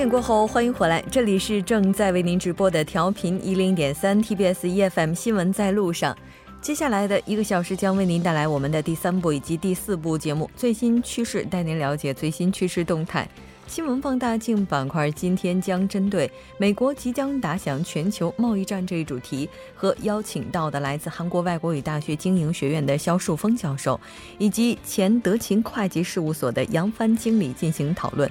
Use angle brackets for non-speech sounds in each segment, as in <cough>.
点过后，欢迎回来，这里是正在为您直播的调频一零点三 TBS EFM 新闻在路上。接下来的一个小时将为您带来我们的第三部以及第四部节目最新趋势，带您了解最新趋势动态。新闻放大镜板块今天将针对美国即将打响全球贸易战这一主题，和邀请到的来自韩国外国语大学经营学院的肖树峰教授，以及前德勤会计事务所的杨帆经理进行讨论。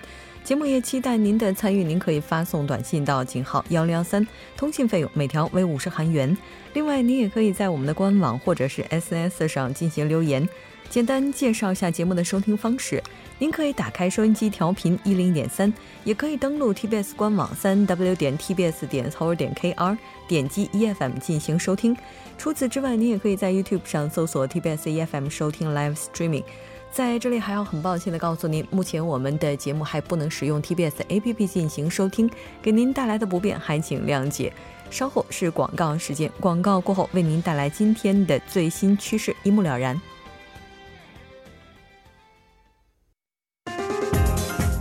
节目也期待您的参与，您可以发送短信到井号幺零幺三，通信费用每条为五十韩元。另外，您也可以在我们的官网或者是 SNS 上进行留言。简单介绍一下节目的收听方式：您可以打开收音机调频一零点三，也可以登录 TBS 官网三 w 点 tbs 点 c o 点 kr，点击 EFM 进行收听。除此之外，您也可以在 YouTube 上搜索 TBS EFM 收听 Live Streaming。在这里还要很抱歉的告诉您，目前我们的节目还不能使用 TBS APP 进行收听，给您带来的不便还请谅解。稍后是广告时间，广告过后为您带来今天的最新趋势，一目了然。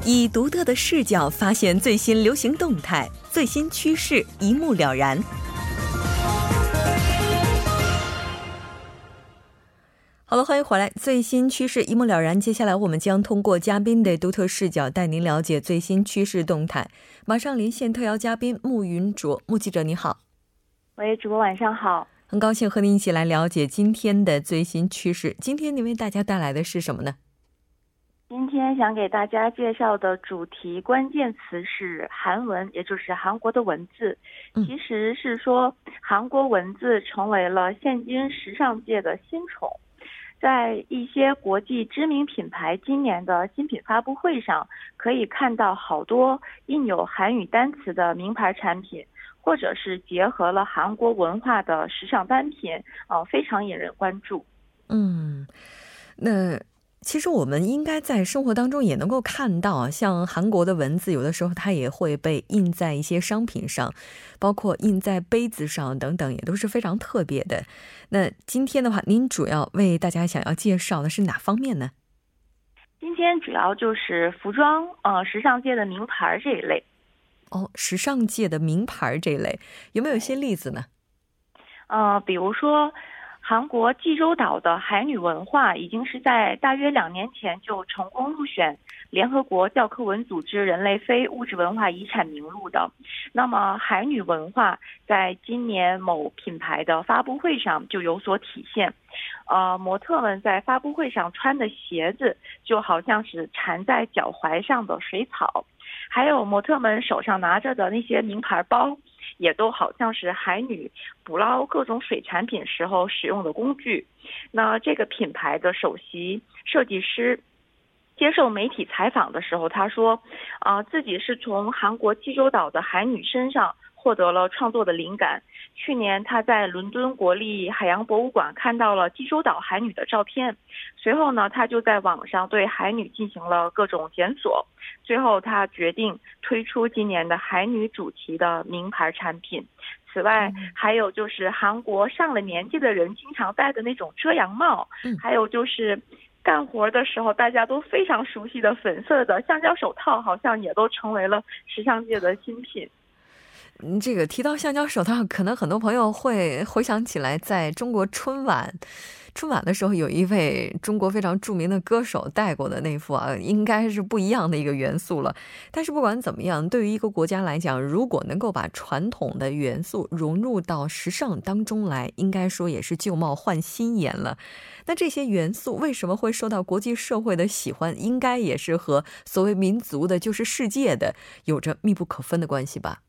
以独特的视角发现最新流行动态，最新趋势一目了然。好了，欢迎回来。最新趋势一目了然。接下来，我们将通过嘉宾的独特视角，带您了解最新趋势动态。马上连线特邀嘉宾穆云卓，穆记者你好。喂，主播晚上好。很高兴和您一起来了解今天的最新趋势。今天您为大家带来的是什么呢？今天想给大家介绍的主题关键词是韩文，也就是韩国的文字。其实是说，韩国文字成为了现今时尚界的新宠。在一些国际知名品牌今年的新品发布会上，可以看到好多印有韩语单词的名牌产品，或者是结合了韩国文化的时尚单品，呃，非常引人关注。嗯，那。其实我们应该在生活当中也能够看到，像韩国的文字，有的时候它也会被印在一些商品上，包括印在杯子上等等，也都是非常特别的。那今天的话，您主要为大家想要介绍的是哪方面呢？今天主要就是服装，呃，时尚界的名牌这一类。哦，时尚界的名牌这一类，有没有一些例子呢？呃，比如说。韩国济州岛的海女文化已经是在大约两年前就成功入选联合国教科文组织人类非物质文化遗产名录的。那么，海女文化在今年某品牌的发布会上就有所体现。呃，模特们在发布会上穿的鞋子就好像是缠在脚踝上的水草，还有模特们手上拿着的那些名牌包。也都好像是海女捕捞各种水产品时候使用的工具。那这个品牌的首席设计师接受媒体采访的时候，他说：“啊，自己是从韩国济州岛的海女身上。”获得了创作的灵感。去年，他在伦敦国立海洋博物馆看到了济州岛海女的照片，随后呢，他就在网上对海女进行了各种检索，最后他决定推出今年的海女主题的名牌产品。此外，还有就是韩国上了年纪的人经常戴的那种遮阳帽，还有就是干活的时候大家都非常熟悉的粉色的橡胶手套，好像也都成为了时尚界的新品。嗯，这个提到橡胶手套，可能很多朋友会回想起来，在中国春晚，春晚的时候，有一位中国非常著名的歌手戴过的那副啊，应该是不一样的一个元素了。但是不管怎么样，对于一个国家来讲，如果能够把传统的元素融入到时尚当中来，应该说也是旧貌换新颜了。那这些元素为什么会受到国际社会的喜欢？应该也是和所谓民族的，就是世界的，有着密不可分的关系吧。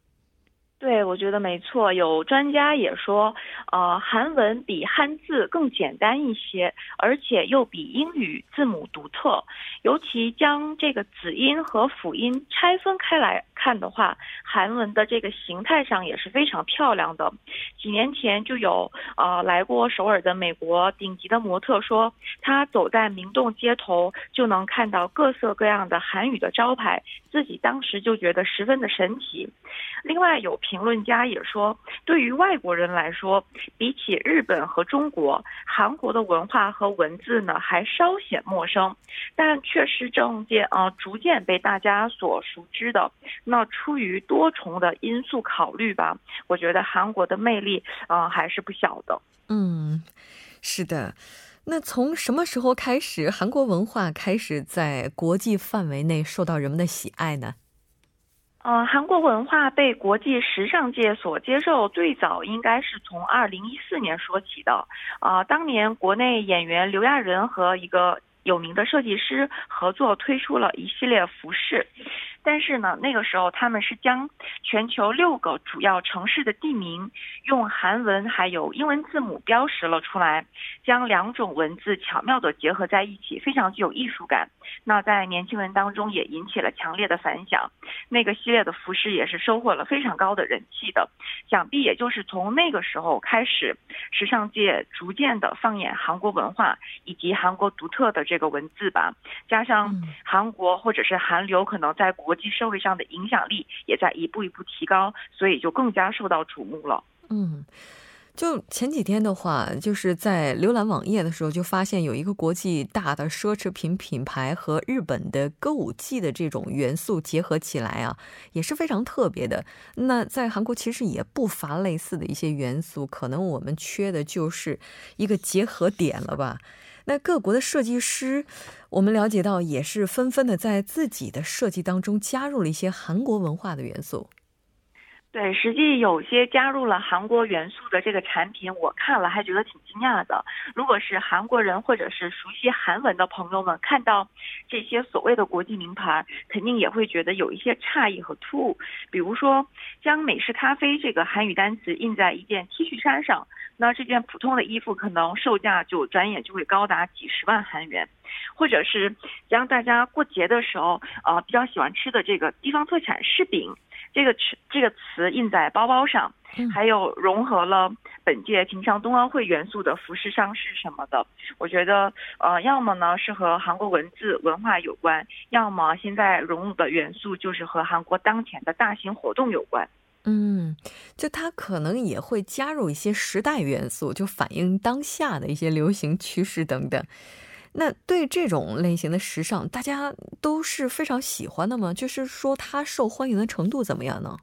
对，我觉得没错。有专家也说，呃，韩文比汉字更简单一些，而且又比英语字母独特。尤其将这个子音和辅音拆分开来看的话，韩文的这个形态上也是非常漂亮的。几年前就有呃来过首尔的美国顶级的模特说，他走在明洞街头就能看到各色各样的韩语的招牌，自己当时就觉得十分的神奇。另外有。评论家也说，对于外国人来说，比起日本和中国，韩国的文化和文字呢还稍显陌生，但却是正渐啊逐渐被大家所熟知的。那出于多重的因素考虑吧，我觉得韩国的魅力啊还是不小的。嗯，是的。那从什么时候开始，韩国文化开始在国际范围内受到人们的喜爱呢？呃，韩国文化被国际时尚界所接受，最早应该是从二零一四年说起的。啊，当年国内演员刘亚仁和一个有名的设计师合作推出了一系列服饰。但是呢，那个时候他们是将全球六个主要城市的地名用韩文还有英文字母标识了出来，将两种文字巧妙地结合在一起，非常具有艺术感。那在年轻人当中也引起了强烈的反响。那个系列的服饰也是收获了非常高的人气的。想必也就是从那个时候开始，时尚界逐渐的放眼韩国文化以及韩国独特的这个文字吧。加上韩国或者是韩流可能在国际社会上的影响力也在一步一步提高，所以就更加受到瞩目了。嗯，就前几天的话，就是在浏览网页的时候，就发现有一个国际大的奢侈品品牌和日本的歌舞伎的这种元素结合起来啊，也是非常特别的。那在韩国其实也不乏类似的一些元素，可能我们缺的就是一个结合点了吧。那各国的设计师，我们了解到也是纷纷的在自己的设计当中加入了一些韩国文化的元素。对，实际有些加入了韩国元素的这个产品，我看了还觉得挺惊讶的。如果是韩国人或者是熟悉韩文的朋友们看到这些所谓的国际名牌，肯定也会觉得有一些诧异和突兀。比如说，将美式咖啡这个韩语单词印在一件 T 恤衫上，那这件普通的衣服可能售价就转眼就会高达几十万韩元。或者是将大家过节的时候啊比较喜欢吃的这个地方特产柿饼。这个词这个词印在包包上，还有融合了本届平昌冬奥会元素的服饰上市什么的，我觉得呃，要么呢是和韩国文字文化有关，要么现在融入的元素就是和韩国当前的大型活动有关。嗯，就它可能也会加入一些时代元素，就反映当下的一些流行趋势等等。那对这种类型的时尚，大家都是非常喜欢的吗？就是说，它受欢迎的程度怎么样呢？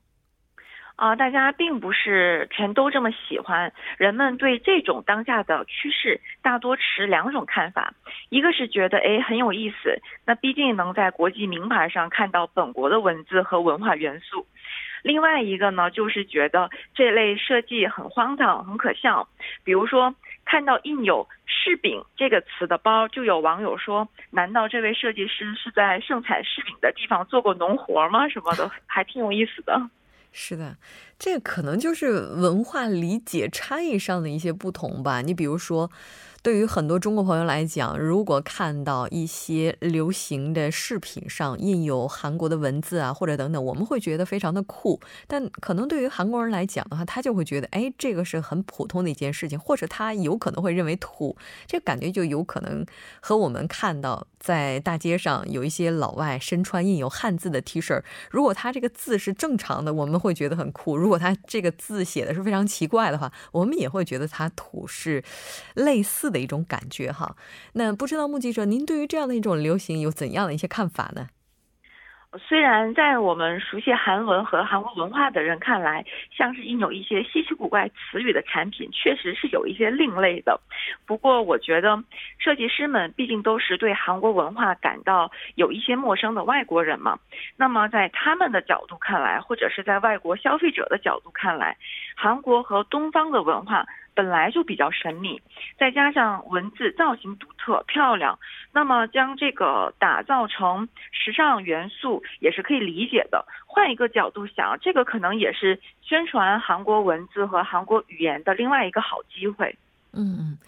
啊，大家并不是全都这么喜欢。人们对这种当下的趋势，大多持两种看法：一个是觉得哎很有意思，那毕竟能在国际名牌上看到本国的文字和文化元素；另外一个呢，就是觉得这类设计很荒唐、很可笑。比如说，看到印有。柿饼这个词的包，就有网友说：“难道这位设计师是在盛产柿饼的地方做过农活吗？什么的，还挺有意思的。”是的，这可能就是文化理解差异上的一些不同吧。你比如说。对于很多中国朋友来讲，如果看到一些流行的饰品上印有韩国的文字啊，或者等等，我们会觉得非常的酷。但可能对于韩国人来讲的话，他就会觉得，哎，这个是很普通的一件事情，或者他有可能会认为土。这感觉就有可能和我们看到在大街上有一些老外身穿印有汉字的 T 恤，如果他这个字是正常的，我们会觉得很酷；如果他这个字写的是非常奇怪的话，我们也会觉得他土是类似的。的一种感觉哈，那不知道目击者，您对于这样的一种流行有怎样的一些看法呢？虽然在我们熟悉韩文和韩国文化的人看来，像是印有一些稀奇古怪词语的产品，确实是有一些另类的。不过，我觉得设计师们毕竟都是对韩国文化感到有一些陌生的外国人嘛。那么，在他们的角度看来，或者是在外国消费者的角度看来，韩国和东方的文化。本来就比较神秘，再加上文字造型独特漂亮，那么将这个打造成时尚元素也是可以理解的。换一个角度想，这个可能也是宣传韩国文字和韩国语言的另外一个好机会。嗯嗯。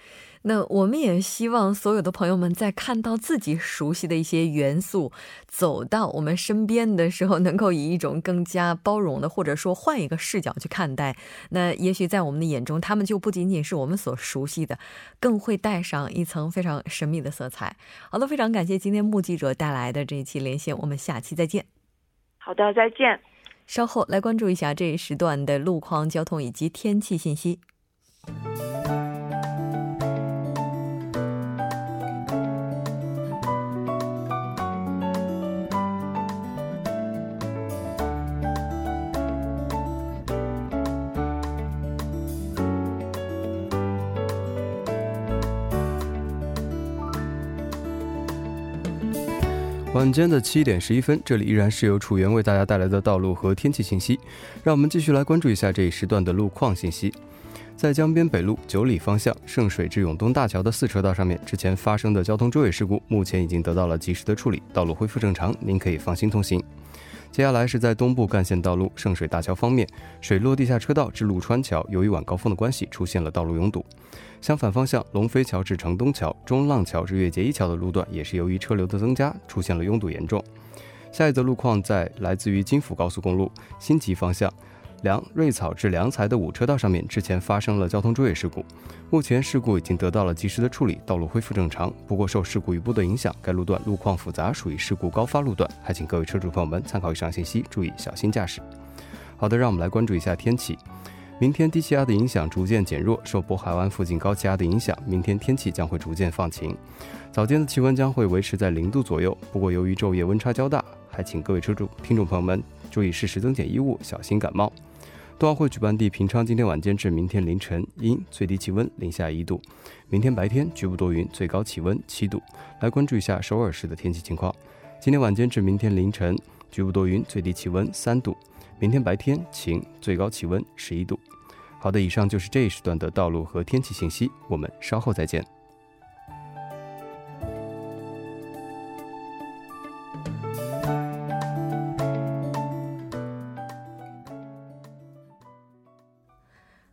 那我们也希望所有的朋友们在看到自己熟悉的一些元素走到我们身边的时候，能够以一种更加包容的，或者说换一个视角去看待。那也许在我们的眼中，他们就不仅仅是我们所熟悉的，更会带上一层非常神秘的色彩。好的，非常感谢今天目击者带来的这一期连线，我们下期再见。好的，再见。稍后来关注一下这一时段的路况、交通以及天气信息。晚间的七点十一分，这里依然是由楚源为大家带来的道路和天气信息。让我们继续来关注一下这一时段的路况信息。在江边北路九里方向圣水至永东大桥的四车道上面，之前发生的交通追尾事故，目前已经得到了及时的处理，道路恢复正常，您可以放心通行。接下来是在东部干线道路圣水大桥方面，水落地下车道至陆川桥，由于晚高峰的关系，出现了道路拥堵。相反方向，龙飞桥至城东桥、中浪桥至月结一桥的路段也是由于车流的增加，出现了拥堵严重。下一则路况在来自于京釜高速公路新吉方向，梁瑞草至良才的五车道上面，之前发生了交通追尾事故，目前事故已经得到了及时的处理，道路恢复正常。不过受事故余波的影响，该路段路况复杂，属于事故高发路段，还请各位车主朋友们参考以上信息，注意小心驾驶。好的，让我们来关注一下天气。明天低气压的影响逐渐减弱，受渤海湾附近高气压的影响，明天天气将会逐渐放晴。早间的气温将会维持在零度左右，不过由于昼夜温差较大，还请各位车主、听众朋友们注意适时增减衣物，小心感冒。冬奥会举办地平昌今天晚间至明天凌晨阴，最低气温零下一度。明天白天局部多云，最高气温七度。来关注一下首尔市的天气情况。今天晚间至明天凌晨局部多云，最低气温三度。明天白天晴，最高气温十一度。好的，以上就是这一时段的道路和天气信息，我们稍后再见。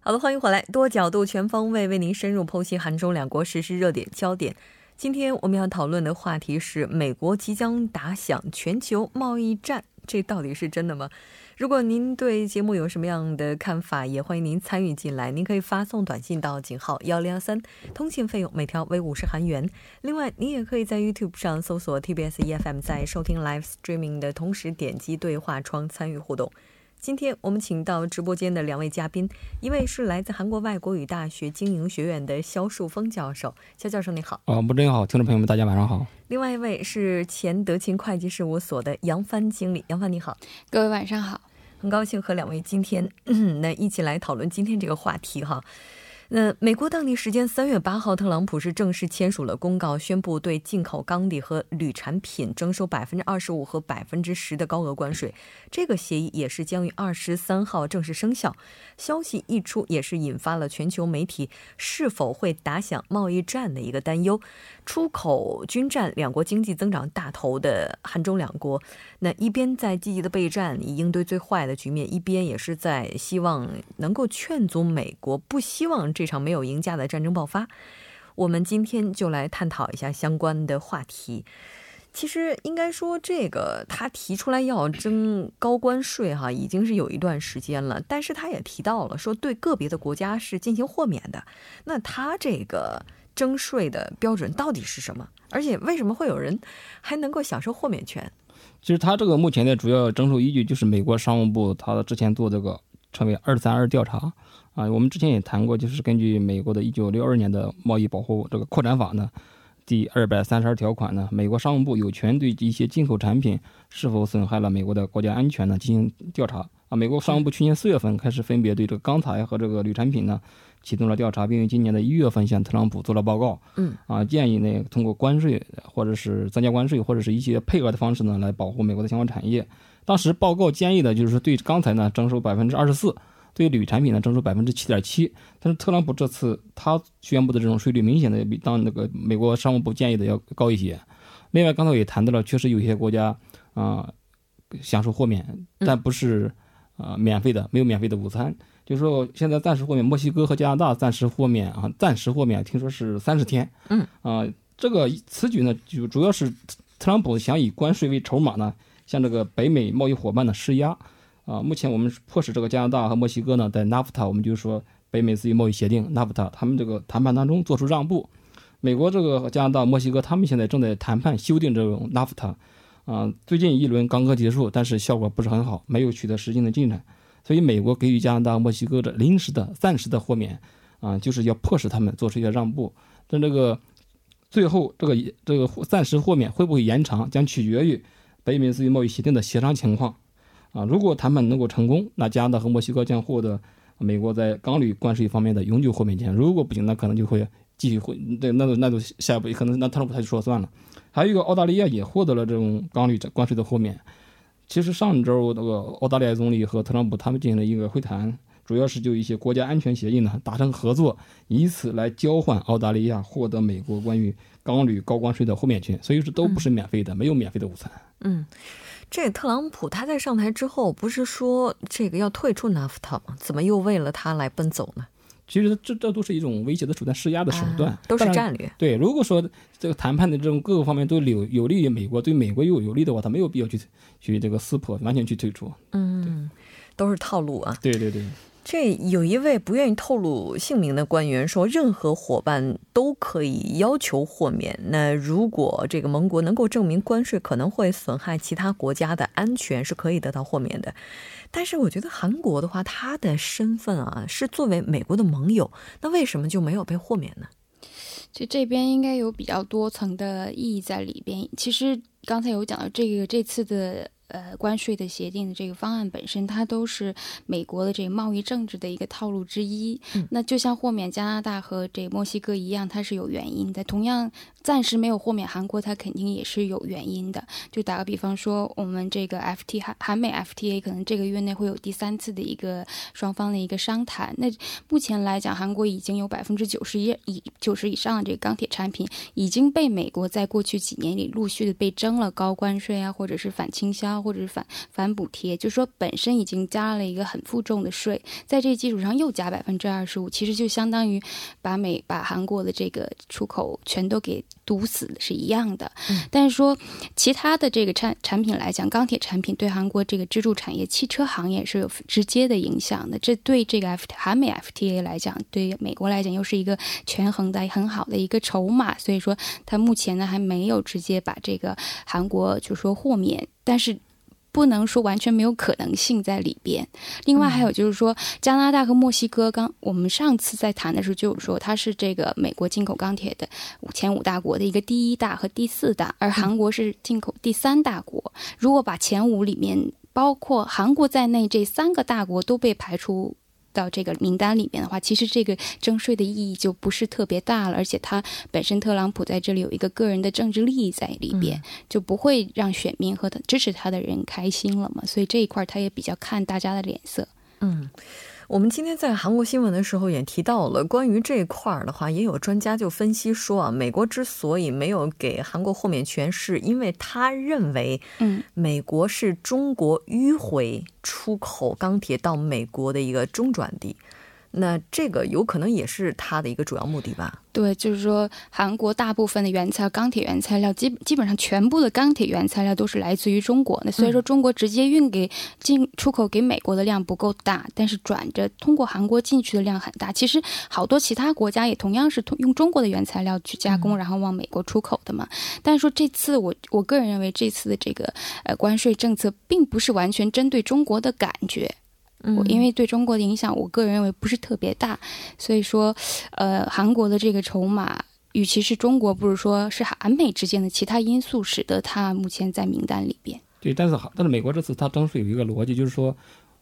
好的，欢迎回来，多角度、全方位为您深入剖析韩中两国实施热点焦点。今天我们要讨论的话题是美国即将打响全球贸易战，这到底是真的吗？如果您对节目有什么样的看法，也欢迎您参与进来。您可以发送短信到井号幺零幺三，通信费用每条为五十韩元。另外，您也可以在 YouTube 上搜索 TBS EFM，在收听 Live Streaming 的同时点击对话窗参与互动。今天我们请到直播间的两位嘉宾，一位是来自韩国外国语大学经营学院的肖树峰教授，肖教授你好。啊，不真好，听众朋友们大家晚上好。另外一位是前德勤会计事务所的杨帆经理，杨帆你好。各位晚上好，很高兴和两位今天那一起来讨论今天这个话题哈。那美国当地时间三月八号，特朗普是正式签署了公告，宣布对进口钢铁和铝产品征收百分之二十五和百分之十的高额关税。这个协议也是将于二十三号正式生效。消息一出，也是引发了全球媒体是否会打响贸易战的一个担忧。出口均占两国经济增长大头的韩中两国，那一边在积极的备战以应对最坏的局面，一边也是在希望能够劝阻美国不希望这场没有赢家的战争爆发。我们今天就来探讨一下相关的话题。其实应该说，这个他提出来要征高关税，哈，已经是有一段时间了。但是他也提到了说，对个别的国家是进行豁免的。那他这个。征税的标准到底是什么？而且为什么会有人还能够享受豁免权？其实他这个目前的主要征收依据就是美国商务部他之前做这个称为“二三二”调查啊。我们之前也谈过，就是根据美国的一九六二年的贸易保护这个扩展法呢，第二百三十二条款呢，美国商务部有权对一些进口产品是否损害了美国的国家安全呢进行调查啊。美国商务部去年四月份开始分别对这个钢材和这个铝产品呢。启动了调查，并于今年的一月份向特朗普做了报告。嗯，啊，建议呢通过关税或者是增加关税或者是一些配额的方式呢，来保护美国的相关产业。当时报告建议的就是说，对钢材呢征收百分之二十四，对铝产品呢征收百分之七点七。但是特朗普这次他宣布的这种税率，明显的比当那个美国商务部建议的要高一些。另外，刚才也谈到了，确实有些国家啊享受豁免，但不是啊免费的，没有免费的午餐。就是说，现在暂时豁免墨西哥和加拿大暂时豁免啊，暂时豁免，听说是三十天。嗯啊，这个此举呢，就主要是特朗普想以关税为筹码呢，向这个北美贸易伙伴呢施压。啊，目前我们迫使这个加拿大和墨西哥呢，在 NAFTA，我们就是说北美自由贸易协定 NAFTA，他们这个谈判当中做出让步。美国这个加拿大、墨西哥他们现在正在谈判修订这种 NAFTA。啊，最近一轮刚刚结束，但是效果不是很好，没有取得实际的进展。所以美国给予加拿大、墨西哥的临时的、暂时的豁免，啊，就是要迫使他们做出一些让步。但这个最后这个这个暂时豁免会不会延长，将取决于北美自由贸易协定的协商情况。啊，如果谈判能够成功，那加拿大和墨西哥将获得美国在钢铝关税方面的永久豁免权；如果不行，那可能就会继续会对，那就那就下一步可能那特朗普他就说了算了。还有一个澳大利亚也获得了这种钢铝关税的豁免。其实上周那个澳大利亚总理和特朗普他们进行了一个会谈，主要是就一些国家安全协议呢达成合作，以此来交换澳大利亚获得美国关于钢铝高关税的豁免权。所以说都不是免费的，没有免费的午餐。嗯。这特朗普他在上台之后，不是说这个要退出 NAFTA 吗？怎么又为了他来奔走呢？其实这这都是一种威胁的手段、施压的手段，都是战略。对，如果说这个谈判的这种各个方面都有有利于美国，对美国又有利的话，他没有必要去去这个撕破，完全去退出。嗯，都是套路啊。对对对。这有一位不愿意透露姓名的官员说，任何伙伴都可以要求豁免。那如果这个盟国能够证明关税可能会损害其他国家的安全，是可以得到豁免的。但是我觉得韩国的话，他的身份啊是作为美国的盟友，那为什么就没有被豁免呢？就这边应该有比较多层的意义在里边。其实刚才有讲到这个这次的。呃，关税的协定的这个方案本身，它都是美国的这个贸易政治的一个套路之一。那就像豁免加拿大和这墨西哥一样，它是有原因的。同样，暂时没有豁免韩国，它肯定也是有原因的。就打个比方说，我们这个 FT 韩韩美 FTA 可能这个月内会有第三次的一个双方的一个商谈。那目前来讲，韩国已经有百分之九十一以九十以上的这个钢铁产品已经被美国在过去几年里陆续的被征了高关税啊，或者是反倾销。或者是反反补贴，就是说本身已经加了一个很负重的税，在这基础上又加百分之二十五，其实就相当于把美把韩国的这个出口全都给堵死是一样的。但是说其他的这个产产品来讲，钢铁产品对韩国这个支柱产业汽车行业是有直接的影响的。这对这个 F 韩美 FTA 来讲，对美国来讲又是一个权衡的很好的一个筹码。所以说，它目前呢还没有直接把这个韩国就说豁免，但是。不能说完全没有可能性在里边。另外还有就是说，加拿大和墨西哥，刚我们上次在谈的时候就有说，它是这个美国进口钢铁的前五大国的一个第一大和第四大，而韩国是进口第三大国。如果把前五里面包括韩国在内这三个大国都被排除。到这个名单里面的话，其实这个征税的意义就不是特别大了，而且他本身特朗普在这里有一个个人的政治利益在里边，就不会让选民和他支持他的人开心了嘛，所以这一块他也比较看大家的脸色。嗯。我们今天在韩国新闻的时候也提到了关于这块儿的话，也有专家就分析说啊，美国之所以没有给韩国豁免权，是因为他认为，嗯，美国是中国迂回出口钢铁到美国的一个中转地。那这个有可能也是它的一个主要目的吧？对，就是说韩国大部分的原材料钢铁原材料，基基本上全部的钢铁原材料都是来自于中国。那所以说中国直接运给进出口给美国的量不够大，但是转着通过韩国进去的量很大。其实好多其他国家也同样是通用中国的原材料去加工，然后往美国出口的嘛。但是说这次我我个人认为这次的这个呃关税政策并不是完全针对中国的感觉。我因为对中国的影响，我个人认为不是特别大，所以说，呃，韩国的这个筹码，与其是中国，不如说是韩美之间的其他因素，使得它目前在名单里边。对，但是但是美国这次它征税有一个逻辑，就是说，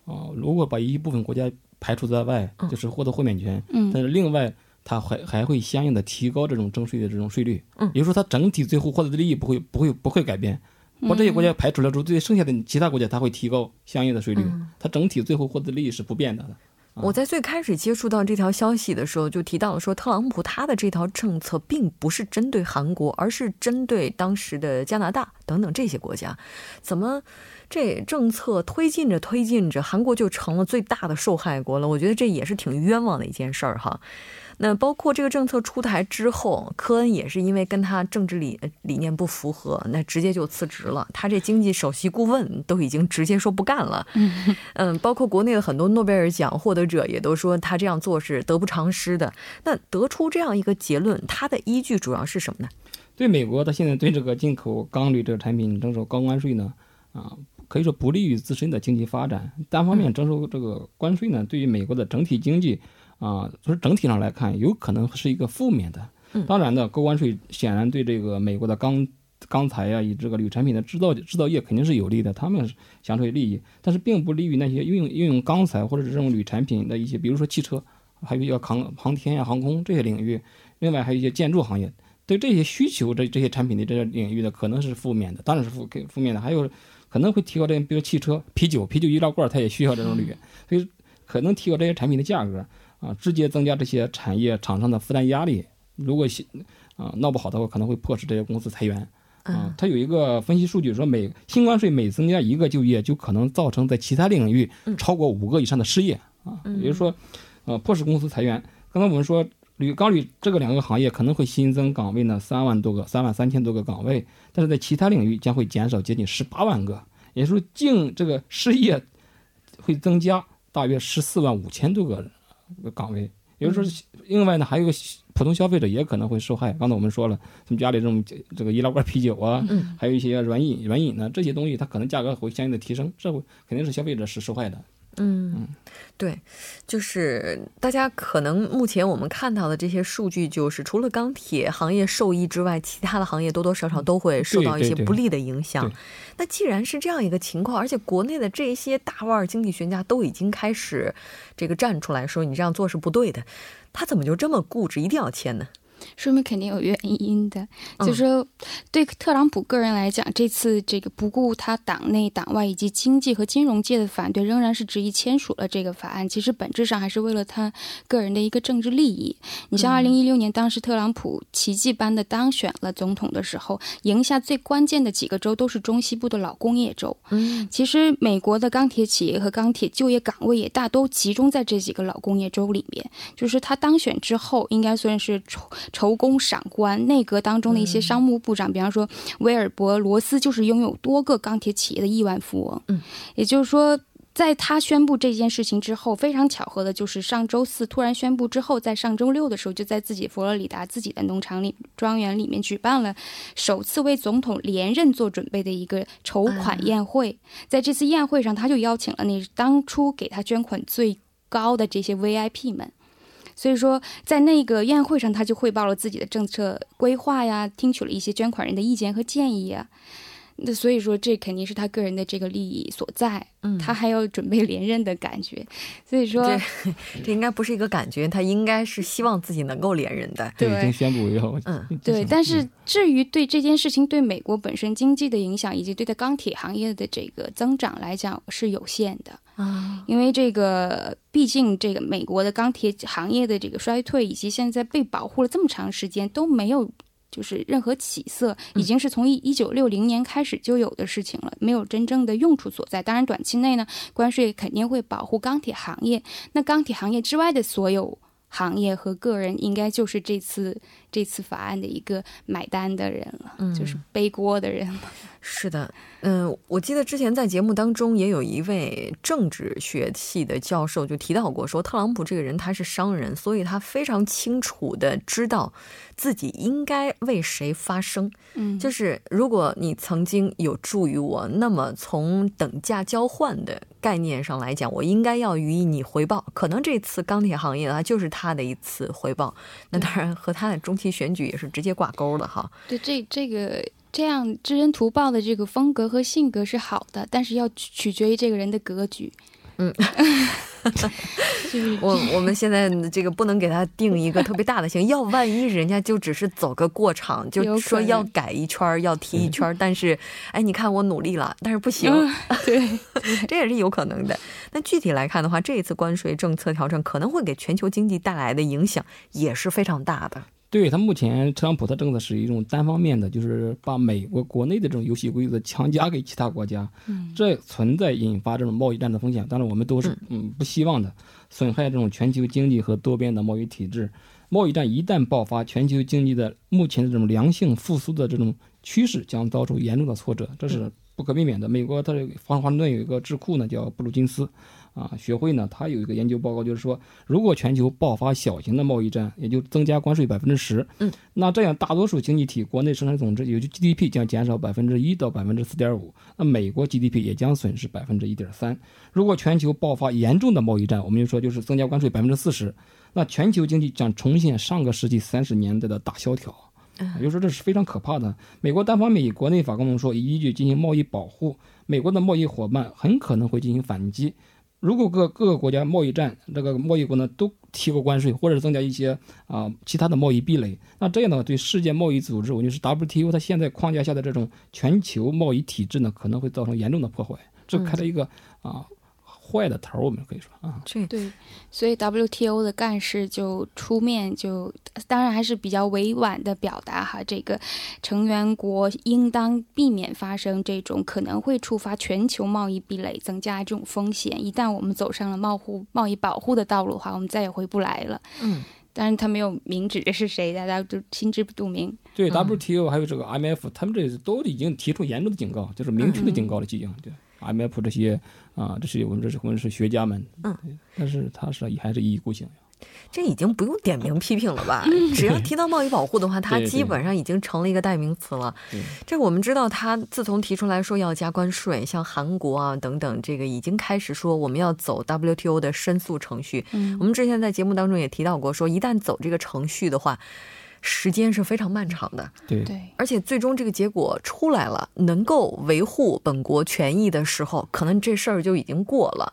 哦，如果把一部分国家排除在外，就是获得豁免权，嗯，但是另外它还还会相应的提高这种征税的这种税率，嗯，也就是说它整体最后获得的利益不会不会不会改变。把这些国家排除了之后，对剩下的其他国家，它会提高相应的税率。它整体最后获得利益是不变的。我在最开始接触到这条消息的时候，就提到了说，特朗普他的这条政策并不是针对韩国，而是针对当时的加拿大等等这些国家。怎么这政策推进着推进着，韩国就成了最大的受害国了？我觉得这也是挺冤枉的一件事儿哈。那包括这个政策出台之后，科恩也是因为跟他政治理理念不符合，那直接就辞职了。他这经济首席顾问都已经直接说不干了。<laughs> 嗯，包括国内的很多诺贝尔奖获得者也都说他这样做是得不偿失的。那得出这样一个结论，他的依据主要是什么呢？对美国，它现在对这个进口钢铝这个产品征收高关税呢，啊，可以说不利于自身的经济发展。单方面征收这个关税呢，对于美国的整体经济，啊，从整体上来看，有可能是一个负面的。当然呢，高关税显然对这个美国的钢钢材呀，以这个铝产品的制造制造业肯定是有利的，他们享受利益，但是并不利于那些运用运用钢材或者是这种铝产品的一些，比如说汽车，还有要航航天呀、航空这些领域，另外还有一些建筑行业。对这些需求，这这些产品的这个领域的可能是负面的，当然是负负面的。还有可能会提高这，比如汽车、啤酒、啤酒易拉罐，它也需要这种铝，所以可能提高这些产品的价格啊，直接增加这些产业厂商的负担压力。如果啊闹不好的话，可能会迫使这些公司裁员啊。它有一个分析数据说，每新关税每增加一个就业，就可能造成在其他领域超过五个以上的失业啊。也就是说，呃，迫使公司裁员。刚才我们说。铝钢铝这个两个行业可能会新增岗位呢三万多个，三万三千多个岗位，但是在其他领域将会减少接近十八万个，也就是说净这个失业会增加大约十四万五千多个岗位。也就是说，另外呢还有个普通消费者也可能会受害。刚才我们说了，他们家里这种这个易拉罐啤酒啊，还有一些软饮软饮呢这些东西，它可能价格会相应的提升，这会肯定是消费者是受害的。嗯，对，就是大家可能目前我们看到的这些数据，就是除了钢铁行业受益之外，其他的行业多多少少都会受到一些不利的影响。那既然是这样一个情况，而且国内的这些大腕经济学家都已经开始这个站出来说你这样做是不对的，他怎么就这么固执，一定要签呢？说明肯定有原因的，就是说，对特朗普个人来讲，这次这个不顾他党内党外以及经济和金融界的反对，仍然是执意签署了这个法案。其实本质上还是为了他个人的一个政治利益。你像二零一六年，当时特朗普奇迹般的当选了总统的时候，赢下最关键的几个州都是中西部的老工业州。嗯，其实美国的钢铁企业和钢铁就业岗位也大都集中在这几个老工业州里面。就是他当选之后，应该算是。筹工赏官，内阁当中的一些商务部长，比方说威尔伯罗斯，就是拥有多个钢铁企业的亿万富翁。嗯，也就是说，在他宣布这件事情之后，非常巧合的就是上周四突然宣布之后，在上周六的时候，就在自己佛罗里达自己的农场里庄园里面举办了首次为总统连任做准备的一个筹款宴会。在这次宴会上，他就邀请了那当初给他捐款最高的这些 VIP 们。所以说，在那个宴会上，他就汇报了自己的政策规划呀，听取了一些捐款人的意见和建议啊。那所以说，这肯定是他个人的这个利益所在。嗯，他还要准备连任的感觉。所以说，<laughs> 这应该不是一个感觉，他应该是希望自己能够连任的。对，已经宣布要。嗯，对。但是至于对这件事情对美国本身经济的影响，以及对它钢铁行业的这个增长来讲，是有限的。啊，因为这个，毕竟这个美国的钢铁行业的这个衰退，以及现在被保护了这么长时间都没有就是任何起色，已经是从一一九六零年开始就有的事情了，没有真正的用处所在。当然，短期内呢，关税肯定会保护钢铁行业，那钢铁行业之外的所有行业和个人，应该就是这次这次法案的一个买单的人了，就是背锅的人了。是的。嗯，我记得之前在节目当中也有一位政治学系的教授就提到过，说特朗普这个人他是商人，所以他非常清楚的知道自己应该为谁发声。嗯，就是如果你曾经有助于我，那么从等价交换的概念上来讲，我应该要予以你回报。可能这次钢铁行业啊，就是他的一次回报。那当然和他的中期选举也是直接挂钩的哈。对，这这个。这样知恩图报的这个风格和性格是好的，但是要取决于这个人的格局。嗯，<laughs> 我我们现在这个不能给他定一个特别大的型，要万一人家就只是走个过场，就说要改一圈要提一圈 <laughs> 但是哎，你看我努力了，但是不行，对，<laughs> 这也是有可能的。那具体来看的话，这一次关税政策调整可能会给全球经济带来的影响也是非常大的。对他目前特朗普的政策是一种单方面的，就是把美国国内的这种游戏规则强加给其他国家，这存在引发这种贸易战的风险。当然，我们都是嗯不希望的，损害这种全球经济和多边的贸易体制。贸易战一旦爆发，全球经济的目前的这种良性复苏的这种趋势将遭受严重的挫折，这是不可避免的。美国它华华盛顿有一个智库呢，叫布鲁金斯。啊学会呢，它有一个研究报告，就是说，如果全球爆发小型的贸易战，也就增加关税百分之十，嗯，那这样大多数经济体国内生产总值，也就 GDP 将减少百分之一到百分之四点五，那美国 GDP 也将损失百分之一点三。如果全球爆发严重的贸易战，我们就说就是增加关税百分之四十，那全球经济将重现上个世纪三十年代的大萧条。也就是说，这是非常可怕的。美国单方面以国内法公布说依据进行贸易保护，美国的贸易伙伴很可能会进行反击。如果各各个国家贸易战，这个贸易国呢都提高关税，或者增加一些啊其他的贸易壁垒，那这样的话对世界贸易组织，我就是 WTO 它现在框架下的这种全球贸易体制呢，可能会造成严重的破坏。这开了一个啊。坏的头，我们可以说啊，这对，所以 WTO 的干事就出面，就当然还是比较委婉的表达哈，这个成员国应当避免发生这种可能会触发全球贸易壁垒、增加这种风险。一旦我们走上了贸互贸易保护的道路的话，我们再也回不来了。嗯，但是他没有明指的是谁，大家都心知肚明。对 WTO 还有这个 IMF，他们这都已经提出严重的警告，就是明确的警告了，已经对。IMF 这些啊，这些我们这是我们是学家们，嗯，但是他是还是一意孤行呀。这已经不用点名批评了吧？只要提到贸易保护的话，它基本上已经成了一个代名词了。这我们知道，他自从提出来说要加关税，像韩国啊等等，这个已经开始说我们要走 WTO 的申诉程序。嗯，我们之前在节目当中也提到过，说一旦走这个程序的话。时间是非常漫长的，对对，而且最终这个结果出来了，能够维护本国权益的时候，可能这事儿就已经过了。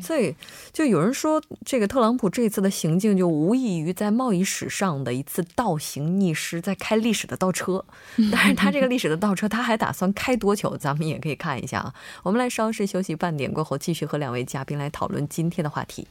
所以，就有人说，这个特朗普这次的行径就无异于在贸易史上的一次倒行逆施，在开历史的倒车。<laughs> 但是他这个历史的倒车，他还打算开多久？咱们也可以看一下啊。我们来稍事休息半点过后，继续和两位嘉宾来讨论今天的话题。